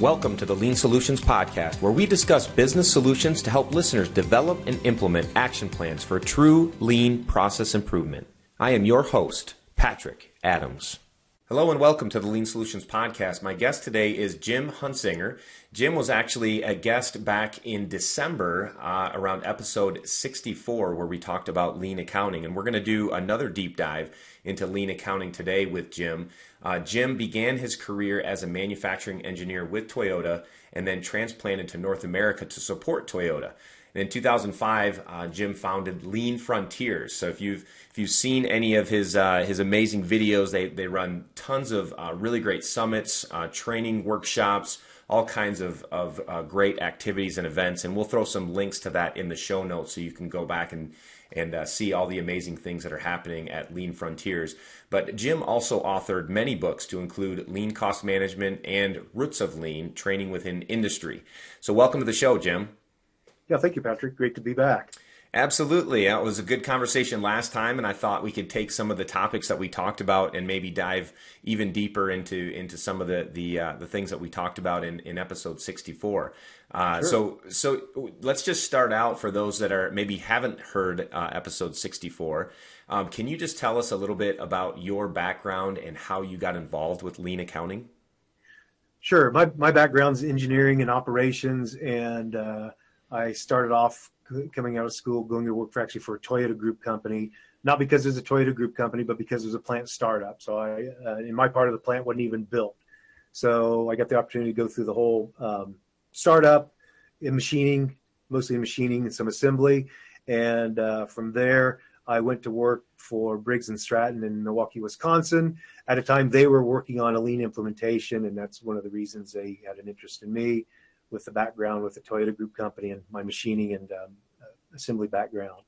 Welcome to the Lean Solutions Podcast, where we discuss business solutions to help listeners develop and implement action plans for true lean process improvement. I am your host, Patrick Adams. Hello and welcome to the Lean Solutions Podcast. My guest today is Jim Huntzinger. Jim was actually a guest back in December uh, around episode 64, where we talked about lean accounting. And we're going to do another deep dive into lean accounting today with Jim. Uh, Jim began his career as a manufacturing engineer with Toyota and then transplanted to North America to support Toyota. And in 2005, uh, Jim founded Lean Frontiers. So if you've if you've seen any of his uh, his amazing videos, they they run tons of uh, really great summits, uh, training workshops, all kinds of of uh, great activities and events. And we'll throw some links to that in the show notes so you can go back and and uh, see all the amazing things that are happening at Lean Frontiers. But Jim also authored many books to include Lean Cost Management and Roots of Lean Training Within Industry. So welcome to the show, Jim. Yeah, thank you, Patrick. Great to be back. Absolutely. It was a good conversation last time, and I thought we could take some of the topics that we talked about and maybe dive even deeper into into some of the the uh, the things that we talked about in, in episode 64. Uh, sure. So so let's just start out for those that are maybe haven't heard uh, episode 64. Um, can you just tell us a little bit about your background and how you got involved with lean accounting? Sure. My my background's engineering and operations, and uh, I started off coming out of school going to work for actually for a Toyota Group company, not because it was a Toyota Group company, but because it was a plant startup. So I, uh, in my part of the plant, wasn't even built. So I got the opportunity to go through the whole um, startup in machining, mostly in machining and some assembly, and uh, from there I went to work for Briggs and Stratton in Milwaukee, Wisconsin. At a time they were working on a lean implementation, and that's one of the reasons they had an interest in me with the background with the Toyota Group company and my machining and um, assembly background.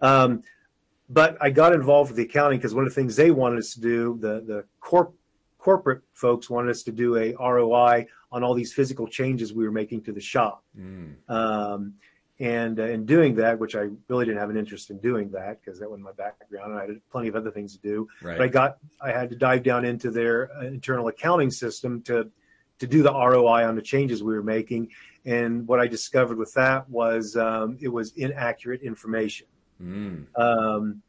Um, but I got involved with the accounting because one of the things they wanted us to do, the the corp, corporate folks wanted us to do a ROI on all these physical changes we were making to the shop. Mm. Um, and uh, in doing that, which I really didn't have an interest in doing that because that wasn't my background, and I had plenty of other things to do. Right. But I got I had to dive down into their uh, internal accounting system to to do the ROI on the changes we were making. And what I discovered with that was um, it was inaccurate information. Mm. Um,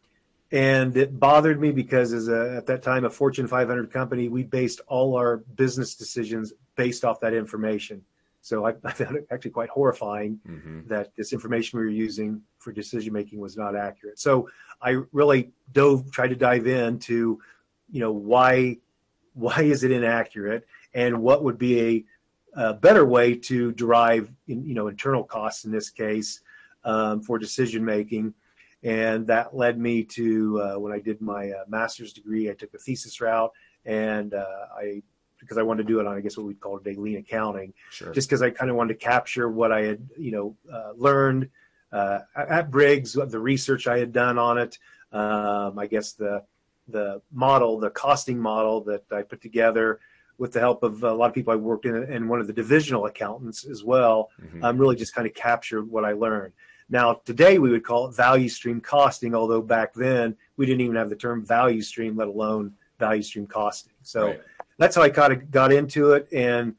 and it bothered me because as a, at that time a Fortune 500 company, we based all our business decisions based off that information. So I, I found it actually quite horrifying mm-hmm. that this information we were using for decision making was not accurate. So I really dove, tried to dive into, you know, why why is it inaccurate and what would be a, a better way to derive in, you know internal costs in this case um, for decision making and that led me to uh, when I did my uh, master's degree I took a thesis route and uh, I because I wanted to do it on I guess what we'd call today lean accounting sure. just because I kind of wanted to capture what I had you know uh, learned uh, at Briggs the research I had done on it um, I guess the the model the costing model that I put together with the help of a lot of people I worked in and one of the divisional accountants as well, mm-hmm. um, really just kind of captured what I learned. Now, today we would call it value stream costing, although back then we didn't even have the term value stream, let alone value stream costing. So right. that's how I kind of got into it. And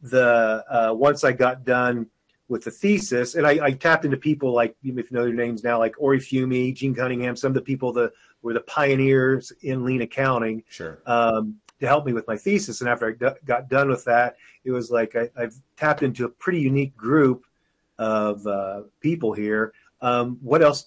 the uh, once I got done with the thesis, and I, I, tapped into people like if you know their names now, like Orry Fiume, Jean Cunningham, some of the people that were the pioneers in lean accounting. Sure. Um, to help me with my thesis. And after I d- got done with that, it was like I, have tapped into a pretty unique group of uh, people here. Um, what else?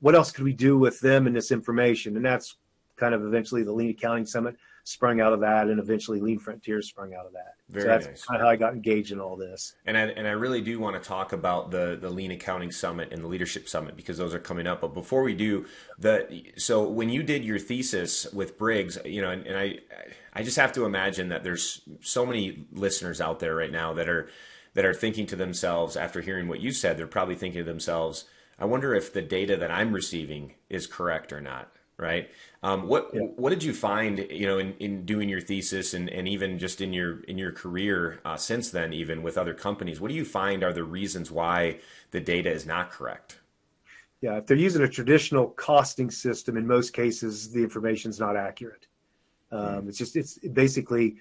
What else could we do with them and this information? And that's kind of eventually the Lean Accounting Summit sprung out of that, and eventually Lean Frontiers sprung out of that. Very so that's nice. kind of how I got engaged in all this. And I, and I really do want to talk about the the Lean Accounting Summit and the Leadership Summit because those are coming up. But before we do, the so when you did your thesis with Briggs, you know, and, and I I just have to imagine that there's so many listeners out there right now that are that are thinking to themselves after hearing what you said, they're probably thinking to themselves, I wonder if the data that I'm receiving is correct or not right? Um, what yeah. what did you find, you know, in, in doing your thesis and, and even just in your in your career uh, since then, even with other companies? What do you find are the reasons why the data is not correct? Yeah, if they're using a traditional costing system, in most cases, the information is not accurate. Um. It's just it's basically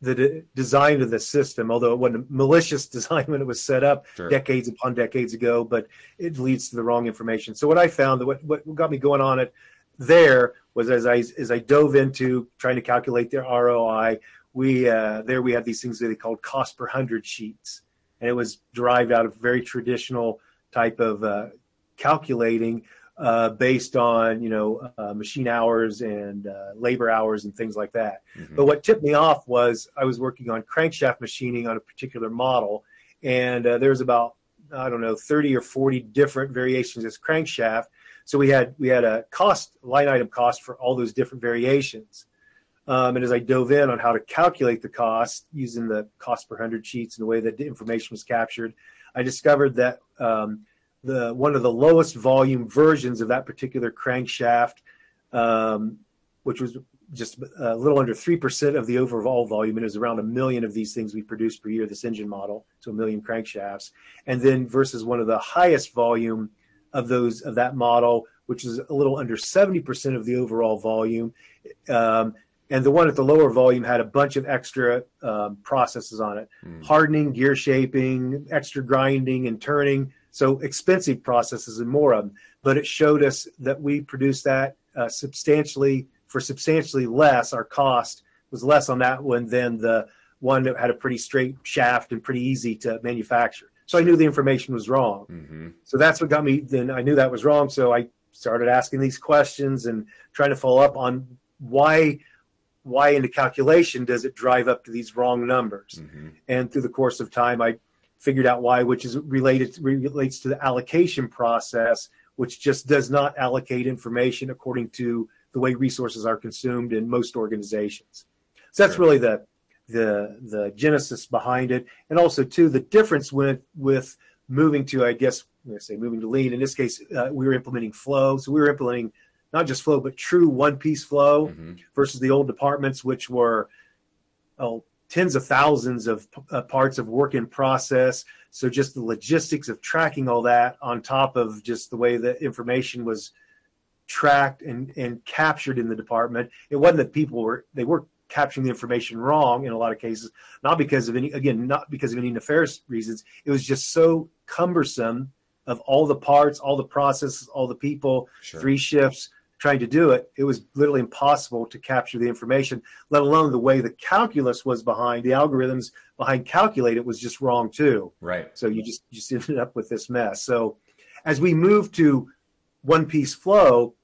the de- design of the system, although it wasn't a malicious design when it was set up Sure. decades upon decades ago, but it leads to the wrong information. So what I found that what, what got me going on it there was as I as I dove into trying to calculate their ROI, we uh, there we had these things that they called cost per hundred sheets, and it was derived out of very traditional type of uh, calculating uh, based on you know uh, machine hours and uh, labor hours and things like that. Mhm. But what tipped me off was I was working on crankshaft machining on a particular model, and uh, there's about I don't know 30 or 40 different variations of this crankshaft. So we had we had a cost line item cost for all those different variations. Um, and as I dove in on how to calculate the cost using the cost per hundred sheets and the way that the information was captured, I discovered that um, the one of the lowest volume versions of that particular crankshaft, um, which was just a little under three percent of the overall volume, and was around a million of these things we produce per year. This engine model, so a million crankshafts, and then versus one of the highest volume of those of that model, which is a little under seventy percent of the overall volume. Um, and the one at the lower volume had a bunch of extra um, processes on it Mm. hardening, gear shaping, extra grinding and turning. So expensive processes and more of them. But it showed us that we produced that uh, substantially for substantially less. Our cost was less on that one than the one that had a pretty straight shaft and pretty easy to manufacture. So I knew the information was wrong. Mhm. So that's what got me. Then I knew that was wrong. So I started asking these questions and trying to follow up on why, why in the calculation does it drive up to these wrong numbers? Mhm. And through the course of time, I figured out why, which is related relates to the allocation process, which just does not allocate information according to the way resources are consumed in most organizations. So that's Sure. really the the the genesis behind it, and also too the difference with with moving to I guess I'm going to say moving to lean. In this case, uh, we were implementing flow, so we were implementing not just flow but true one piece flow Mhm. versus the old departments, which were oh, tens of thousands of uh, parts of work in process. So just the logistics of tracking all that on top of just the way the information was tracked and, and captured in the department. It wasn't that people were they were capturing the information wrong in a lot of cases, not because of any again, not because of any nefarious reasons. It was just so cumbersome of all the parts, all the processes, all the people, Sure. three shifts trying to do it, it was literally impossible to capture the information, let alone the way the calculus was behind, the algorithms behind calculate it was just wrong too. Right. So you just you just ended up with this mess. So as we move to one piece flow,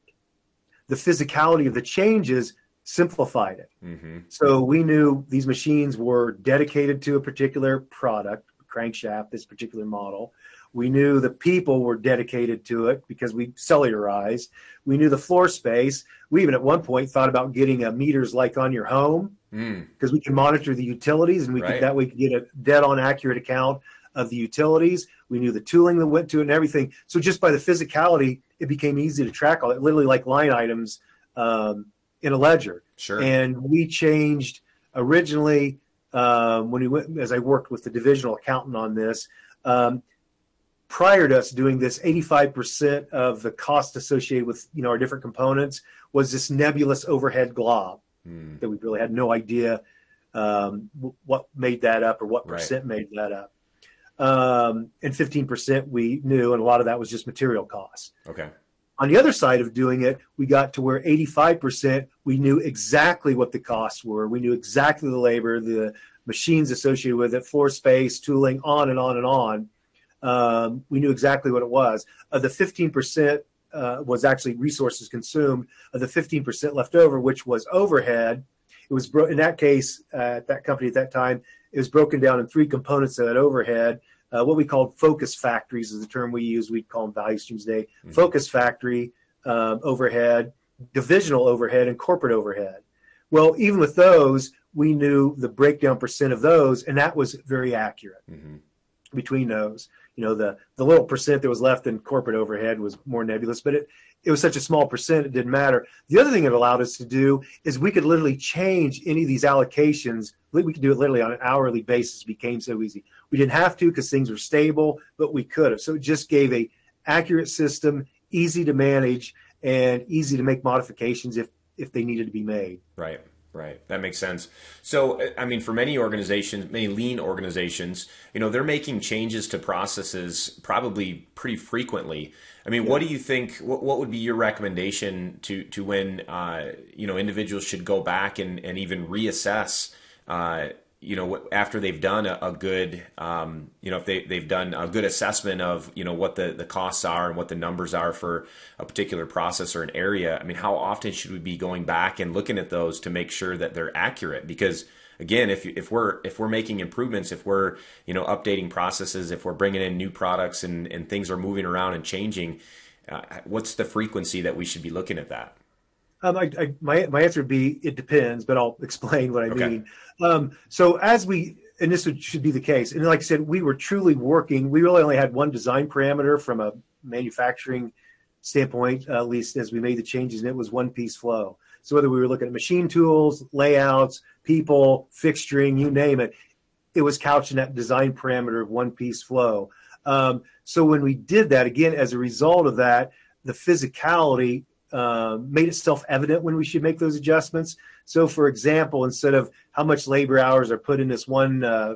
the physicality of the changes simplified it. hmm So we knew these machines were dedicated to a particular product, crankshaft, this particular model. We knew the people were dedicated to it because we cellularized. We knew the floor space. We even at one point thought about getting a meters like on your home Mm. because we can monitor the utilities and we Right. could that way could get a dead on accurate account of the utilities. We knew the tooling that went to it and everything. So just by the physicality, it became easy to track all that, literally like line items um, in a ledger Sure. and we changed originally um, when we went as I worked with the divisional accountant on this. Um, prior to us doing this, 85% of the cost associated with you know our different components was this nebulous overhead glob Mm. that we really had no idea um, w- what made that up or what Right. percent made that up. Um, and 15% we knew, and a lot of that was just material costs. Okay. On the other side of doing it, we got to where 85% we knew exactly what the costs were. We knew exactly the labor, the machines associated with it, floor space, tooling, on and on and on. Um, we knew exactly what it was. Of the 15% uh, was actually resources consumed. Of the 15% left over, which was overhead, it was bro- in that case uh, at that company at that time. It was broken down in three components of that overhead. Uh, what we called focus factories is the term we use. We'd call them value streams today. Mhm. Focus factory um, overhead, divisional overhead, and corporate overhead. Well, even with those, we knew the breakdown percent of those, and that was very accurate hmm between those. You know, the the little percent that was left in corporate overhead was more nebulous, but it it was such a small percent it didn't matter. The other thing it allowed us to do is we could literally change any of these allocations. We we could do it literally on an hourly basis. It became so easy. We didn't have to because things were stable, but we could have. So it just gave a accurate system, easy to manage, and easy to make modifications if if they needed to be made. Right. Right. That makes sense. So, I mean, for many organizations, many lean organizations, you know, they're making changes to processes probably pretty frequently. I mean, yeah. what do you think? What, what would be your recommendation to to when uh, you know individuals should go back and and even reassess? Uh, you know after they've done a, a good um, you know if they, they've done a good assessment of you know what the, the costs are and what the numbers are for a particular process or an area i mean how often should we be going back and looking at those to make sure that they're accurate? Because again if, if we're if we're making improvements if we're you know updating processes if we're bringing in new products and, and things are moving around and changing uh, what's the frequency that we should be looking at that um, I, I, my my answer would be it depends, but I'll explain what I okay. mean. Um, so as we and this would, should be the case, and like I said, we were truly working. We really only had one design parameter from a manufacturing standpoint, uh, at least as we made the changes, and it was one piece flow. So whether we were looking at machine tools, layouts, people, fixturing, you name it, it was couched in that design parameter of one piece flow. Um, so when we did that, again, as a result of that, the physicality uh, made itself evident when we should make those adjustments. So, for example, instead of how much labor hours are put in this one uh,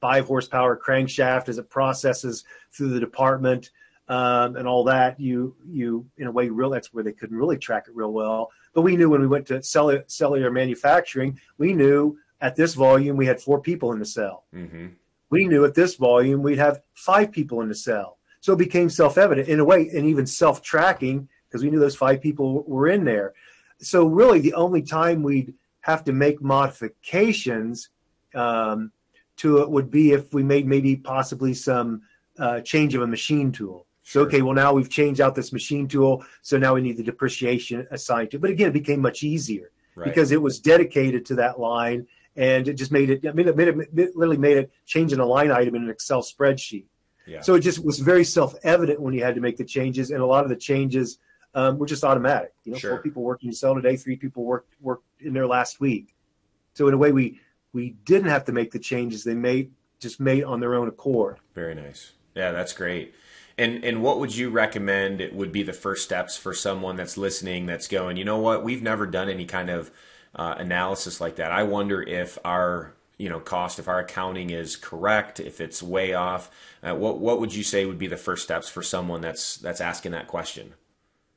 five horsepower crankshaft as it processes through the department um, and all that, you you in a way real that's where they couldn't really track it real well. But we knew when we went to cellular, cellular manufacturing, we knew at this volume we had four people in the cell. Mm-hmm. We knew at this volume we'd have five people in the cell. So it became self evident in a way, and even self tracking because we knew those five people were in there. So really, the only time we'd have to make modifications um, to it would be if we made maybe possibly some uh, change of a machine tool. Sure. So okay, well now we've changed out this machine tool, so now we need the depreciation assigned to. It. But again, it became much easier right. because it was dedicated to that line, and it just made it. I mean, it, made it, it literally made it changing a line item in an Excel spreadsheet. Yeah. So it just was very self evident when you had to make the changes, and a lot of the changes um, were just automatic. You know, sure. four people working in cell today, three people worked worked in there last week. So in a way, we we didn't have to make the changes; they made just made on their own accord. Very nice. Yeah, that's great. And and what would you recommend it would be the first steps for someone that's listening that's going, you know what, we've never done any kind of uh, analysis like that. I wonder if our you know cost if our accounting is correct if it's way off uh, what what would you say would be the first steps for someone that's that's asking that question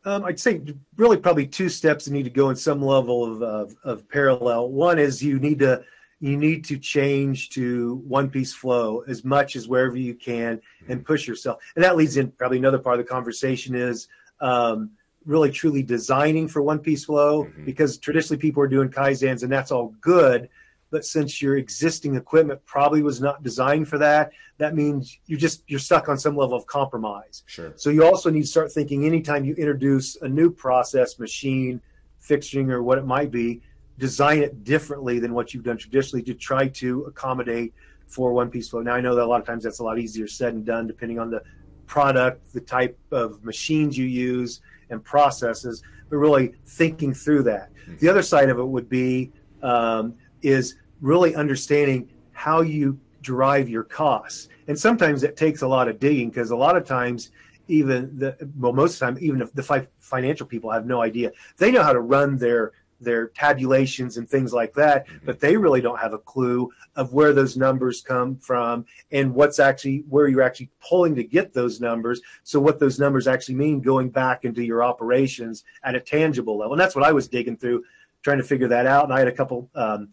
um, I'd say really probably two steps that need to go in some level of, of, of parallel. One is you need to you need to change to one piece flow as much as wherever you can and push yourself. And that leads in probably another part of the conversation is um, really truly designing for one piece flow mm-hmm. because traditionally people are doing kaizens and that's all good but since your existing equipment probably was not designed for that that means you just you're stuck on some level of compromise. Sure. So you also need to start thinking anytime you introduce a new process machine fixturing or what it might be design it differently than what you've done traditionally to try to accommodate for one piece flow. Now i know that a lot of times that's a lot easier said and done depending on the product the type of machines you use and processes but really thinking through that. Mm-hmm. the other side of it would be um, is really understanding how you drive your costs. And sometimes it takes a lot of digging because a lot of times, even the well, most of the time, even if the financial people have no idea, they know how to run their their tabulations and things like that, mm-hmm. but they really don't have a clue of where those numbers come from and what's actually where you're actually pulling to get those numbers. So what those numbers actually mean going back into your operations at a tangible level. And that's what I was digging through, trying to figure that out. And I had a couple um,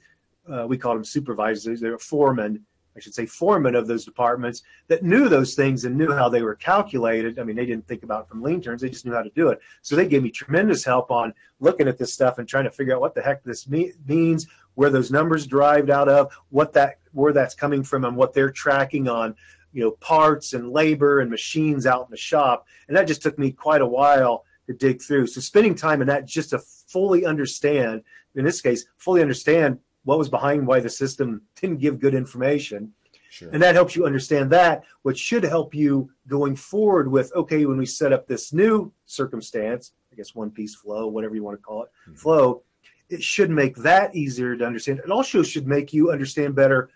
uh, we called them supervisors, they were foremen, I should say foremen of those departments that knew those things and knew how they were calculated. I mean, they didn't think about it from lean terms, they just knew how to do it. So they gave me tremendous help on looking at this stuff and trying to figure out what the heck this me- means, where those numbers derived out of, what that where that's coming from, and what they're tracking on, you know, parts and labor and machines out in the shop. And that just took me quite a while to dig through. So spending time in that just to fully understand, in this case, fully understand what was behind why the system didn't give good information. Sure. And that helps you understand that, which should help you going forward with okay, when we set up this new circumstance, I guess one piece flow, whatever you want to call it, mm-hmm. flow, it should make that easier to understand. It also should make you understand better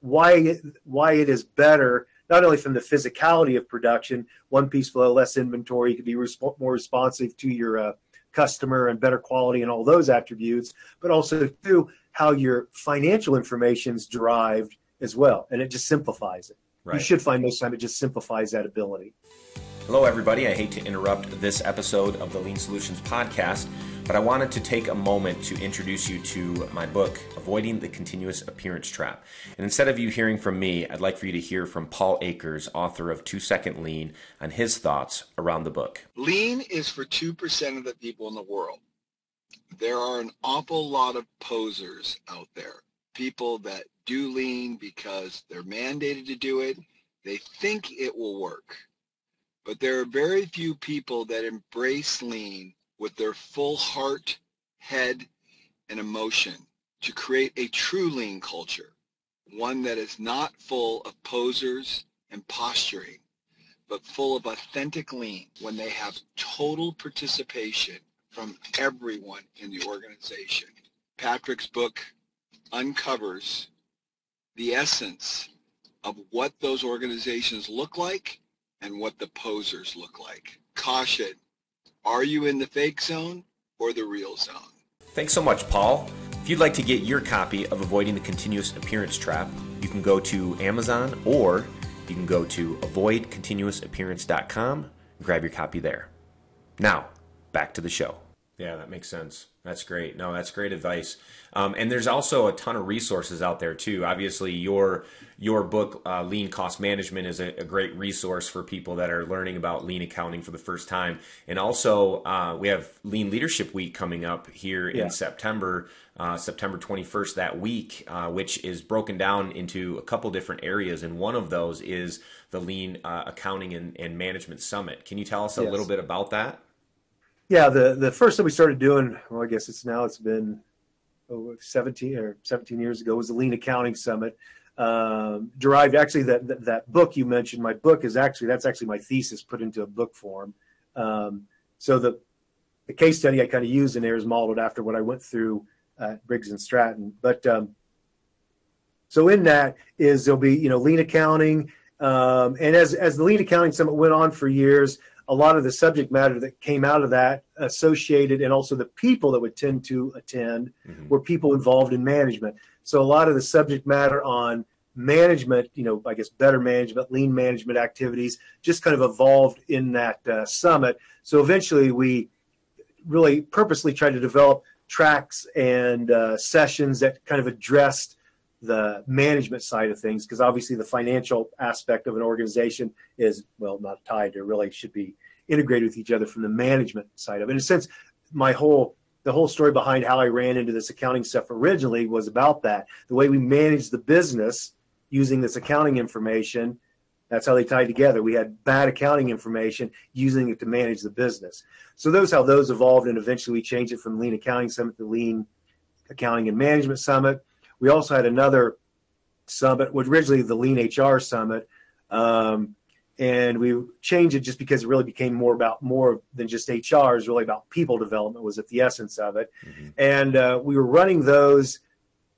why it, why it is better, not only from the physicality of production, one piece flow, less inventory, you could be resp- more responsive to your uh, customer and better quality and all those attributes, but also through how your financial information is derived as well. And it just simplifies it. Right. You should find most time it just simplifies that ability. Hello, everybody. I hate to interrupt this episode of the Lean Solutions podcast, but I wanted to take a moment to introduce you to my book, Avoiding the Continuous Appearance Trap. And instead of you hearing from me, I'd like for you to hear from Paul Akers, author of Two Second Lean, on his thoughts around the book. Lean is for 2% of the people in the world. There are an awful lot of posers out there, people that do lean because they're mandated to do it. They think it will work but there are very few people that embrace lean with their full heart, head, and emotion to create a true lean culture, one that is not full of posers and posturing, but full of authentic lean when they have total participation from everyone in the organization. Patrick's book uncovers the essence of what those organizations look like and what the posers look like. Caution, are you in the fake zone or the real zone? Thanks so much, Paul. If you'd like to get your copy of Avoiding the Continuous Appearance Trap, you can go to Amazon or you can go to avoidcontinuousappearance.com and grab your copy there. Now, back to the show. Yeah, that makes sense. That's great. No, that's great advice. Um, and there's also a ton of resources out there too. Obviously, your your book, uh, Lean Cost Management, is a, a, great resource for people that are learning about lean accounting for the first time. And also, uh, we have Lean Leadership Week coming up here yeah. in September, uh, September 21st that week, uh, which is broken down into a couple different areas. And one of those is the Lean uh, Accounting and, and Management Summit. Can you tell us a yes. little bit about that? Yeah, the the first thing we started doing, well, I guess it's now it's been oh, 17 or 17 years ago was the Lean Accounting Summit. Um, derived actually that, that, that book you mentioned. My book is actually that's actually my thesis put into a book form. Um, so the the case study I kind of used in there is modeled after what I went through at Briggs and Stratton. But um, so in that is there'll be you know lean accounting, um, and as as the lean accounting summit went on for years, a lot of the subject matter that came out of that associated and also the people that would tend to attend mm-hmm. were people involved in management. So a lot of the subject matter on management, you know, I guess better management, lean management activities just kind of evolved in that uh, summit. So eventually we really purposely tried to develop tracks and uh, sessions that kind of addressed the management side of things because obviously the financial aspect of an organization is well not tied to really should be integrated with each other from the management side of it. In a sense my whole the whole story behind how i ran into this accounting stuff originally was about that. The way we managed the business using this accounting information that's how they tied together. We had bad accounting information using it to manage the business. So those how those evolved and eventually we changed it from lean accounting summit to lean accounting and management summit we also had another summit, which originally the Lean HR summit, um, and we changed it just because it really became more about more than just HR. Is really about people development was at the essence of it, mm-hmm. and uh, we were running those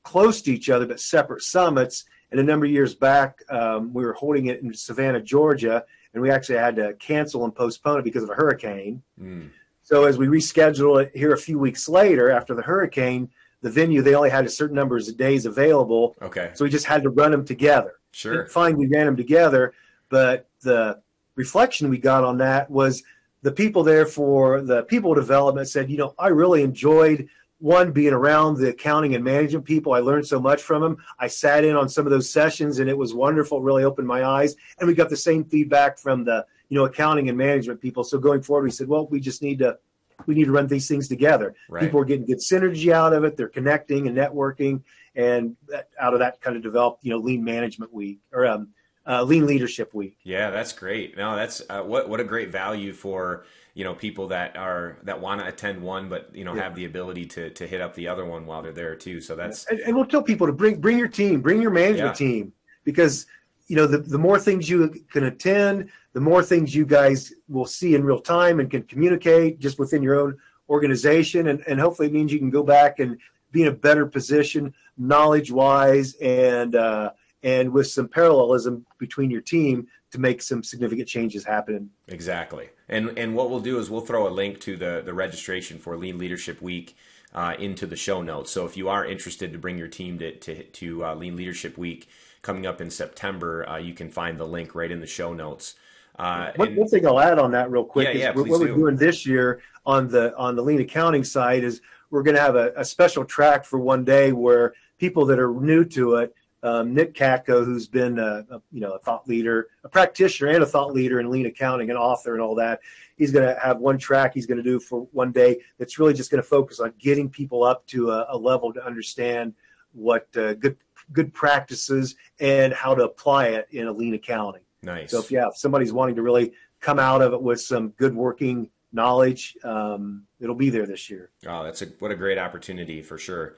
close to each other but separate summits. And a number of years back, um, we were holding it in Savannah, Georgia, and we actually had to cancel and postpone it because of a hurricane. Mm. So as we rescheduled it here a few weeks later after the hurricane, the venue they only had a certain number of days available. Okay. So we just had to run them together. Sure. Fine, we ran them together, but the reflection we got on that was the people there for the people development said, you know, I really enjoyed one being around the accounting and management people. I learned so much from them. I sat in on some of those sessions and it was wonderful. Really opened my eyes. And we got the same feedback from the you know accounting and management people. So going forward, we said, well, we just need to we need to run these things together. Right. People are getting good synergy out of it. They're connecting and networking, and that, out of that kind of developed, you know, lean management week or um, uh, lean leadership week. Yeah, that's great. No, that's uh, what what a great value for you know people that are that want to attend one, but you know yeah. have the ability to to hit up the other one while they're there too. So that's and, and we'll tell people to bring bring your team, bring your management yeah. team because you know the, the more things you can attend the more things you guys will see in real time and can communicate just within your own organization and, and hopefully it means you can go back and be in a better position knowledge wise and uh, and with some parallelism between your team to make some significant changes happen. Exactly. And and what we'll do is we'll throw a link to the the registration for Lean Leadership Week uh, into the show notes. So if you are interested to bring your team to to, to uh, Lean Leadership Week coming up in September, uh, you can find the link right in the show notes. Uh, one, and, one, thing I'll add on that real quick yeah, is yeah, what do. we're doing this year on the on the lean accounting side is we're going to have a, a, special track for one day where people that are new to it um, Nick Katko, who's been a, a, you know a thought leader, a practitioner, and a thought leader in lean accounting, an author, and all that. He's going to have one track he's going to do for one day that's really just going to focus on getting people up to a, a level to understand what uh, good good practices and how to apply it in a lean accounting. Nice. So if yeah, if somebody's wanting to really come out of it with some good working knowledge, um, it'll be there this year. Oh, that's a what a great opportunity for sure.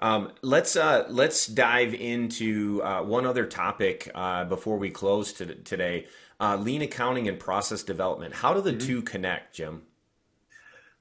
Um, let's uh, let's dive into uh, one other topic uh, before we close to, today: uh, lean accounting and process development. How do the mm-hmm. two connect, Jim?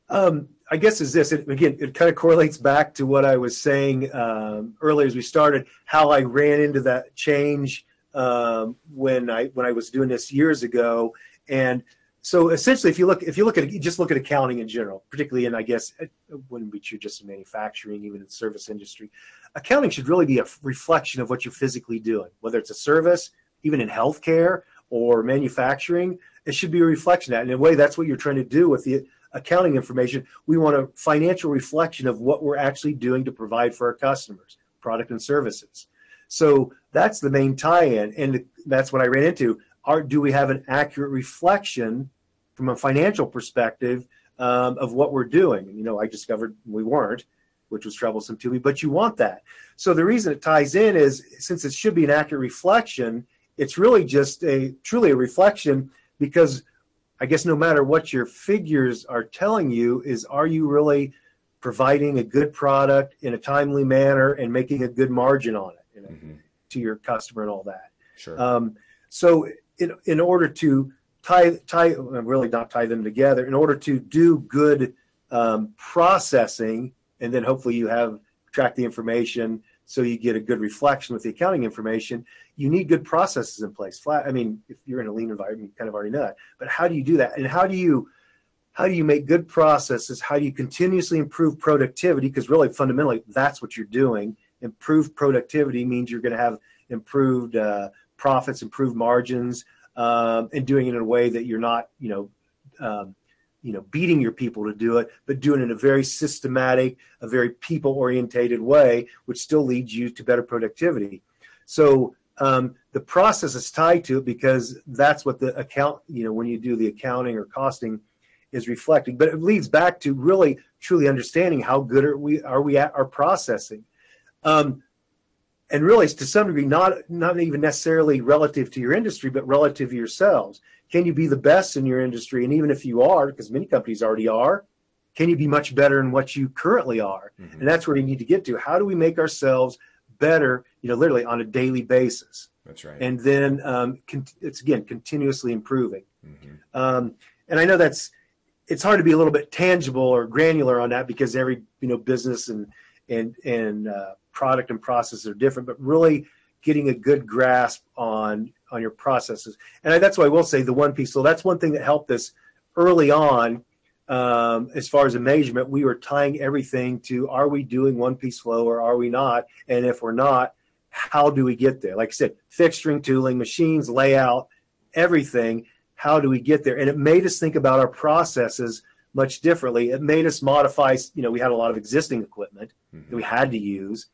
Um, I guess is this it, again? It kind of correlates back to what I was saying um, earlier as we started. How I ran into that change um, when I when I was doing this years ago, and so essentially, if you look if you look at just look at accounting in general, particularly in I guess it wouldn't be true just in manufacturing, even in the service industry, accounting should really be a reflection of what you're physically doing, whether it's a service, even in healthcare or manufacturing. It should be a reflection of that. And in a way, that's what you're trying to do with the accounting information. We want a financial reflection of what we're actually doing to provide for our customers, product and services. So that's the main tie-in, and that's what I ran into. Are, do we have an accurate reflection from a financial perspective um, of what we're doing. You know, I discovered we weren't, which was troublesome to me, but you want that. So the reason it ties in is since it should be an accurate reflection, it's really just a truly a reflection because I guess no matter what your figures are telling you is are you really providing a good product in a timely manner and making a good margin on it you know, mm-hmm. to your customer and all that. Sure. Um, so in in order to tie tie really not tie them together in order to do good um, processing and then hopefully you have track the information so you get a good reflection with the accounting information you need good processes in place. Flat i mean if you're in a lean environment you kind of already know that. But how do you do that? And how do you how do you make good processes? How do you continuously improve productivity? Because really fundamentally that's what you're doing. Improved productivity means you're going to have improved uh, profits improved margins um, and doing it in a way that you're not, you know, um, you know, beating your people to do it, but doing it in a very systematic, a very people orientated way, which still leads you to better productivity. So um, the process is tied to it because that's what the account, you know, when you do the accounting or costing is reflecting. But it leads back to really truly understanding how good are we are we at our processing. Um, and really to some degree not not even necessarily relative to your industry but relative to yourselves. Can you be the best in your industry? And even if you are because many companies already are can you be much better in what you currently are? Mm-hmm. and that's where you need to get to. How do we make ourselves better you know literally on a daily basis? That's right. And then um, con- it's again continuously improving. Mm-hmm. um, and i know that's it's hard to be a little bit tangible or granular on that because every you know business and and and uh, product and processes are different, but really getting a good grasp on on your processes. And I, that's why I will say the one piece. So that's one thing that helped us early on um, as far as a measurement. We were tying everything to are we doing one piece flow or are we not? And if we're not, how do we get there? Like I said, fixturing, tooling, machines, layout, everything. How do we get there? And it made us think about our processes much differently. It made us modify. You know, we had a lot of existing equipment mm-hmm. that we had to use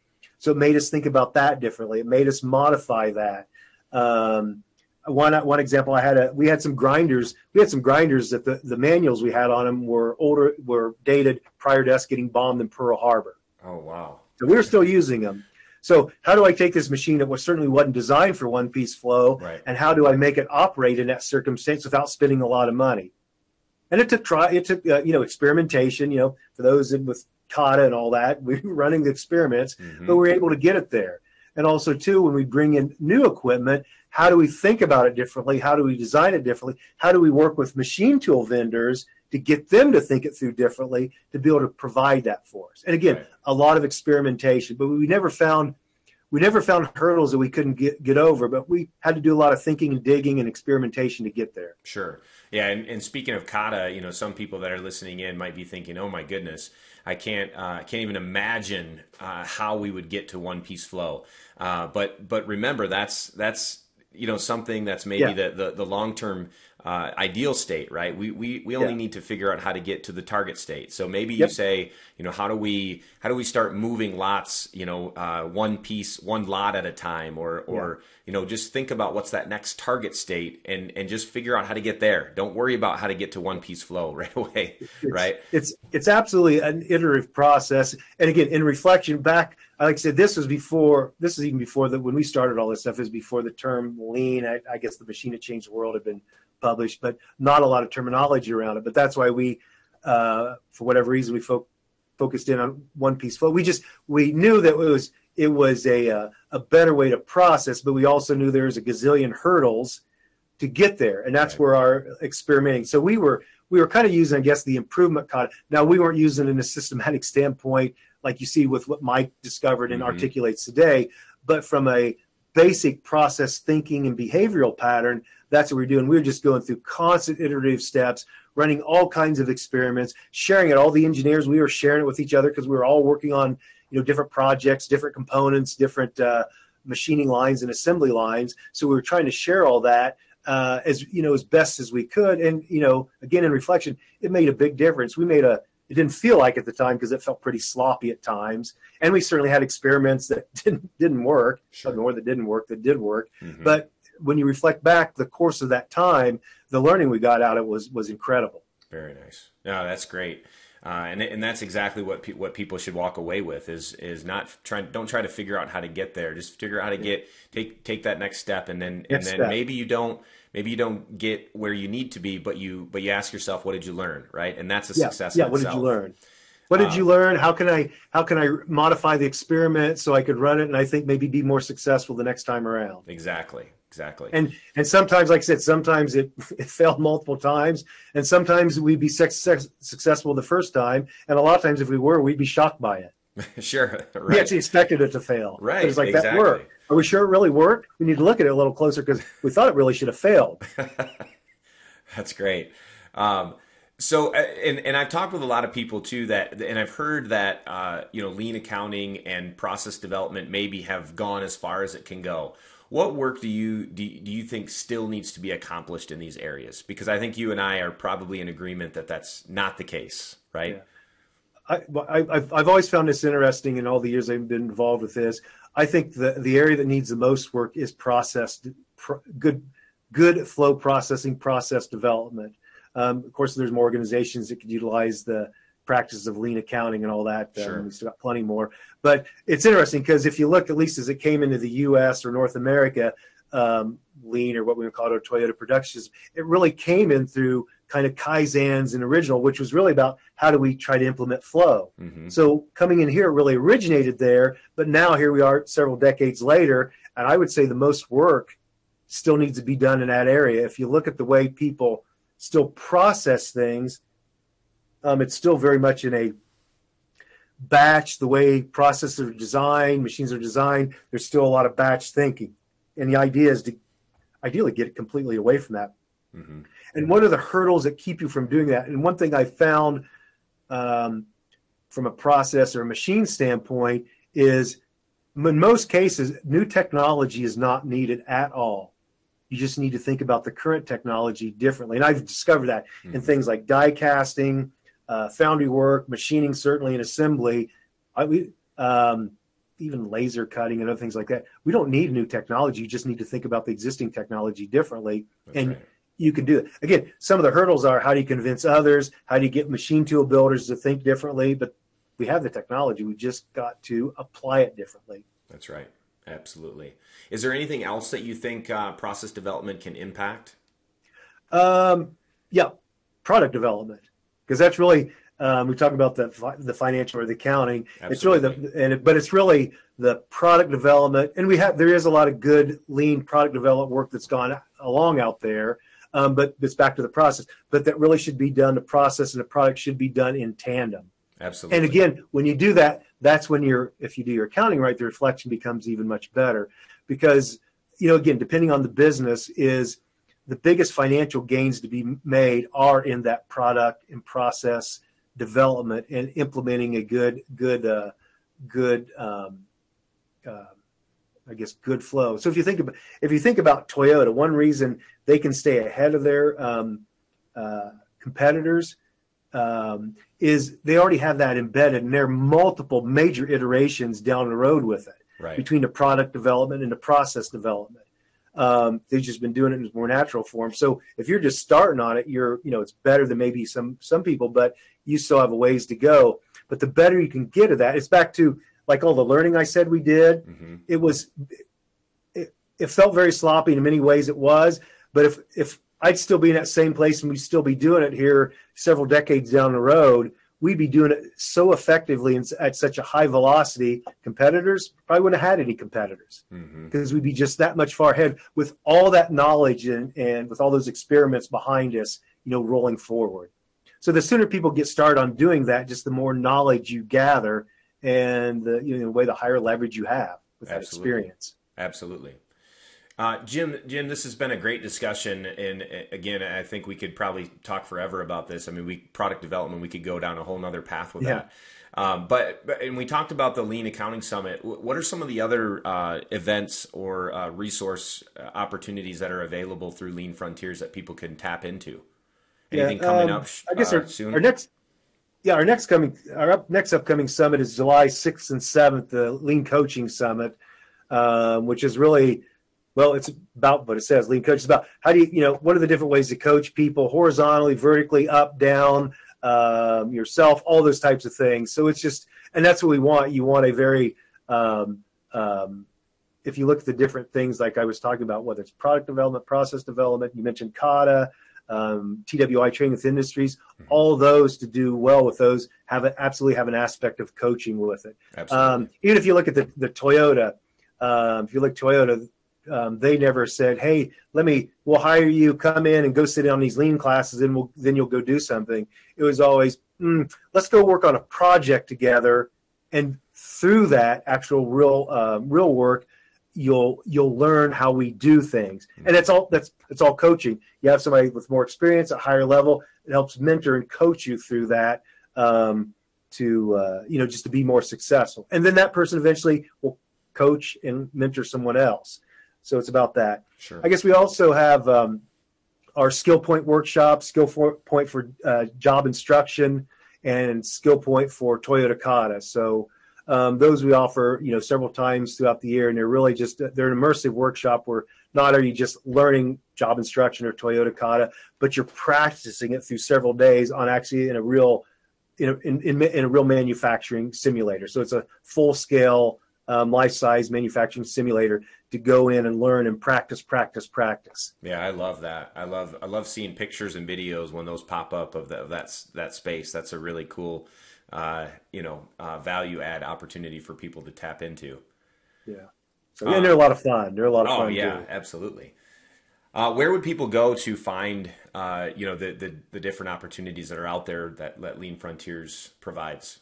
so it made us think about that differently. It made us modify that. Um, one one example I had a we had some grinders we had some grinders that the, the manuals we had on them were older were dated prior to us getting bombed in Pearl Harbor. Oh wow! So we were still using them. So how do I take this machine that was certainly wasn't designed for one piece flow, right. and how do I make it operate in that circumstance without spending a lot of money? And it took try it took uh, you know experimentation. You know for those in, with kata and all that. We were running the experiments, mm-hmm. but we are able to get it there. And also, too, when we bring in new equipment, how do we think about it differently? How do we design it differently? How do we work with machine tool vendors to get them to think it through differently to be able to provide that for us? And again, right. a lot of experimentation, but we never found we never found hurdles that we couldn't get get over, but we had to do a lot of thinking and digging and experimentation to get there. Sure. Yeah, and, and speaking of kata, you know, some people that are listening in might be thinking, "Oh my goodness, I can't, uh, can't even imagine uh, how we would get to one piece flow." Uh, but but remember, that's that's you know something that's maybe yeah. the, the, the long term uh, ideal state, right? We we, we only yeah. need to figure out how to get to the target state. So maybe yep. you say, you know, how do we how do we start moving lots, you know, uh, one piece, one lot at a time, or or yeah. you know, just think about what's that next target state, and and just figure out how to get there. Don't worry about how to get to one piece flow right away, it's, right? It's it's absolutely an iterative process, and again, in reflection back. Like I said, this was before. This is even before that. When we started all this stuff, is before the term lean. I, I guess the machine that changed the world had been published, but not a lot of terminology around it. But that's why we, uh, for whatever reason, we fo- focused in on one piece flow. We just we knew that it was it was a uh, a better way to process, but we also knew there was a gazillion hurdles to get there, and that's right. where our experimenting. So we were we were kind of using, I guess, the improvement kata. Now we weren't using it in a systematic standpoint like you see with what Mike discovered and mm-hmm. articulates today, but from a basic process thinking and behavioral pattern, that's what we're doing. We're just going through constant iterative steps, running all kinds of experiments, sharing it. All the engineers, we were sharing it with each other because we were all working on you know different projects, different components, different uh, machining lines and assembly lines. So we were trying to share all that uh, as you know as best as we could. And you know, again in reflection, it made a big difference. We made a it didn't feel like at the time because it felt pretty sloppy at times. And we certainly had experiments that didn't didn't work, sure. nor that didn't work that did work. Mm-hmm. But when you reflect back the course of that time, the learning we got out of it was was incredible. Very nice. No, that's great. Uh, and and that's exactly what pe- what people should walk away with is is not trying don't try to figure out how to get there just figure out how to get take take that next step and then next and then step. maybe you don't maybe you don't get where you need to be but you but you ask yourself what did you learn right and that's a yeah, success yeah what itself. did you learn what did uh, you learn how can i how can i modify the experiment so i could run it and i think maybe be more successful the next time around exactly exactly. And and sometimes, like I said, sometimes it, it failed multiple times, and sometimes we'd be success, successful the first time, and a lot of times, if we were, we'd be shocked by it. sure, right. we actually expected it to fail. Right, it's like exactly. that worked. Are we sure it really worked? We need to look at it a little closer because we thought it really should have failed. That's great. Um, so, uh, and, and I've talked with a lot of people too that, and I've heard that, uh, you know, lean accounting and process development maybe have gone as far as it can go. What work do you do, do you think still needs to be accomplished in these areas? Because I think you and I are probably in agreement that that's not the case, right? Yeah. I, have I've always found this interesting in all the years I've been involved with this. I think the, the area that needs the most work is process, good, good flow processing, process development. Um, of course, there's more organizations that could utilize the practices of lean accounting and all that. Um, sure. Um, we still got plenty more. But it's interesting because if you look, at least as it came into the U.S. or North America, um, lean or what we would call it Toyota production it really came in through kind of kaizens and original, which was really about how do we try to implement flow. Mm-hmm. So coming in here, it really originated there, but now here we are several decades later, and I would say the most work still needs to be done in that area. If you look at the way people still process things, um, it's still very much in a batch, the way processes are designed, machines are designed. There's still a lot of batch thinking. And the idea is to ideally get it completely away from that. Mm-hmm. And what are the hurdles that keep you from doing that? And one thing I found um, from a process or a machine standpoint is in most cases, new technology is not needed at all. You just need to think about the current technology differently. And I've discovered that mm-hmm. in things like die casting, uh, foundry work, machining, certainly, and assembly. I, we, um, even laser cutting and other things like that. We don't need new technology. You just need to think about the existing technology differently. That's and right. You can do it. Again, some of the hurdles are how do you convince others? How do you get machine tool builders to think differently? But we have the technology. We just got to apply it differently. That's right. Absolutely. Is there anything else that you think uh, process development can impact? Um, yeah, product development because that's really um, we talk about the the financial or the accounting. Absolutely. It's really the and it, but it's really the product development, and we have there is a lot of good lean product development work that's gone along out there. Um, but it's back to the process. But that really should be done. The process and the product should be done in tandem. Absolutely. And again, when you do that, that's when you're if you do your accounting right, the reflection becomes even much better because you know again, depending on the business, is the biggest financial gains to be made are in that product and process development and implementing a good good uh, good um, uh, I guess good flow. So if you think about if you think about Toyota, one reason they can stay ahead of their um, uh, competitors um, is they already have that embedded, and there are multiple major iterations down the road with it right. between the product development and the process development. Um, they've just been doing it in a more natural form. So if you're just starting on it, you're you know it's better than maybe some some people, but you still have a ways to go. But the better you can get at that, it's back to like all the learning I said we did. Mm-hmm. It was it, it felt very sloppy in many ways. It was, but if if I'd still be in that same place and we'd still be doing it here several decades down the road, we'd be doing it so effectively and at such a high velocity. Competitors probably wouldn't have had any competitors Mm-hmm. because we'd be just that much far ahead with all that knowledge and, and with all those experiments behind us, you know, rolling forward. So the sooner people get started on doing that, just the more knowledge you gather and the, you know, the way the higher leverage you have with that experience. Absolutely. Uh, Jim, Jim, this has been a great discussion, and uh, again, I think we could probably talk forever about this. I mean, we product development, we could go down a whole nother path with Yeah. that. Um, but, but and we talked about the Lean Accounting Summit. Wh- What are some of the other uh, events or uh, resource uh, opportunities that are available through Lean Frontiers that people can tap into? Anything Yeah, coming um, up? sh- I guess uh, our, soon. our next, yeah, our next coming, our up, next upcoming summit is July 6th and 7th, the Lean Coaching Summit, um, which is really, well, it's about what it says. Lean Coach is about how do you, you know, what are the different ways to coach people horizontally, vertically, up, down, um, yourself, all those types of things. So it's just, and that's what we want. You want a very, um, um, if you look at the different things like I was talking about, whether it's product development, process development, you mentioned Kata, um, TWI training with industries, all those to do well with those have a, absolutely have an aspect of coaching with it. Um, even if you look at the, the Toyota, um, if you look Toyota, um, they never said, "Hey, let me, we'll hire you, come in and go sit in on these lean classes, and we'll then you'll go do something." It was always, mm, "Let's go work on a project together," and through that actual real uh, real work, you'll you'll learn how we do things, and that's all. That's it's all coaching. You have somebody with more experience at higher level. It helps mentor and coach you through that. Um, to uh, you know just to be more successful and then that person eventually will coach and mentor someone else so it's about that sure. i guess we also have um, our Skillpoint workshop skill for, point for uh, job instruction and Skillpoint for toyota kata so um, those we offer you know several times throughout the year and they're really just they're an immersive workshop where not are you just learning job instruction or toyota kata but you're practicing it through several days on actually in a real in a, in, in, in a real manufacturing simulator. So it's a full scale, um, life size manufacturing simulator to go in and learn and practice, practice, practice. Yeah, I love that. I love I love seeing pictures and videos when those pop up of, of that that space. That's a really cool, uh, you know, uh, value add opportunity for people to tap into. Yeah. So, and they're a lot of fun. They're a lot of Oh fun. yeah, too. absolutely. Uh, where would people go to find, uh, you know, the, the the different opportunities that are out there that, that Lean Frontiers provides?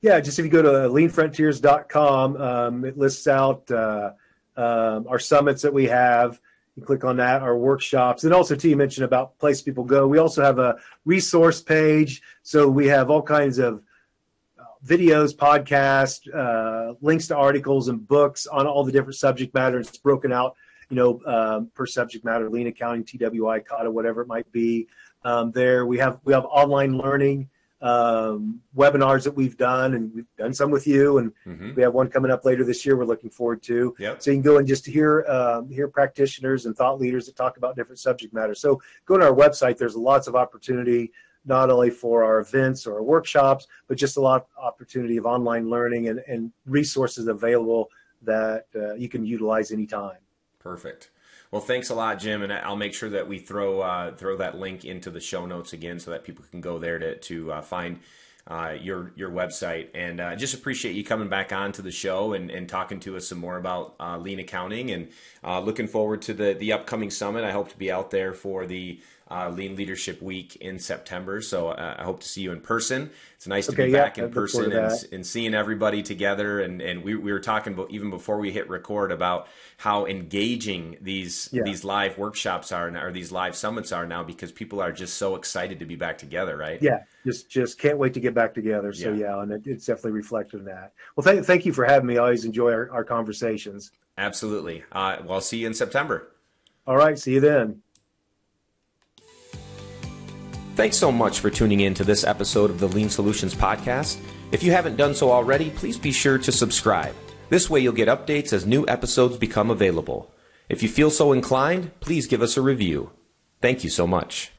Yeah. Just if you go to leanfrontiers.com, um, it lists out uh, um, our summits that we have. You click on that, our workshops, and also, too, you mentioned about place people go. We also have a resource page, so we have all kinds of videos, podcasts, uh, links to articles and books on all the different subject matters. It's broken out, you know, um, per subject matter, lean accounting, TWI, Kata, whatever it might be. Um, there we have we have online learning um, webinars that we've done, and we've done some with you, and Mm-hmm. we have one coming up later this year. We're looking forward to. Yep. So you can go and just hear um, hear practitioners and thought leaders that talk about different subject matters. So go to our website. There's lots of opportunity, not only for our events or our workshops, but just a lot of opportunity of online learning and, and resources available that uh, you can utilize anytime. Perfect. Well, thanks a lot, Jim, and I'll make sure that we throw uh, throw that link into the show notes again, so that people can go there to to uh, find uh, your your website. And uh, just appreciate you coming back on to the show and, and talking to us some more about uh, lean accounting. And uh, looking forward to the the upcoming summit. I hope to be out there for the uh, Lean Leadership Week in September. So uh, I hope to see you in person. It's nice to be yeah, back in person and, and seeing everybody together. And, and we, we were talking about, even before we hit record about how engaging these Yeah. these live workshops are now, or these live summits are now because people are just so excited to be back together, right? Yeah, just just can't wait to get back together. So Yeah. yeah, and it, it's definitely reflected in that. Well, thank thank you for having me. I always enjoy our, our conversations. Absolutely. Uh, well, I'll see you in September. All right, see you then. Thanks so much for tuning in to this episode of the Lean Solutions Podcast. If you haven't done so already, please be sure to subscribe. This way you'll get updates as new episodes become available. If you feel so inclined, please give us a review. Thank you so much.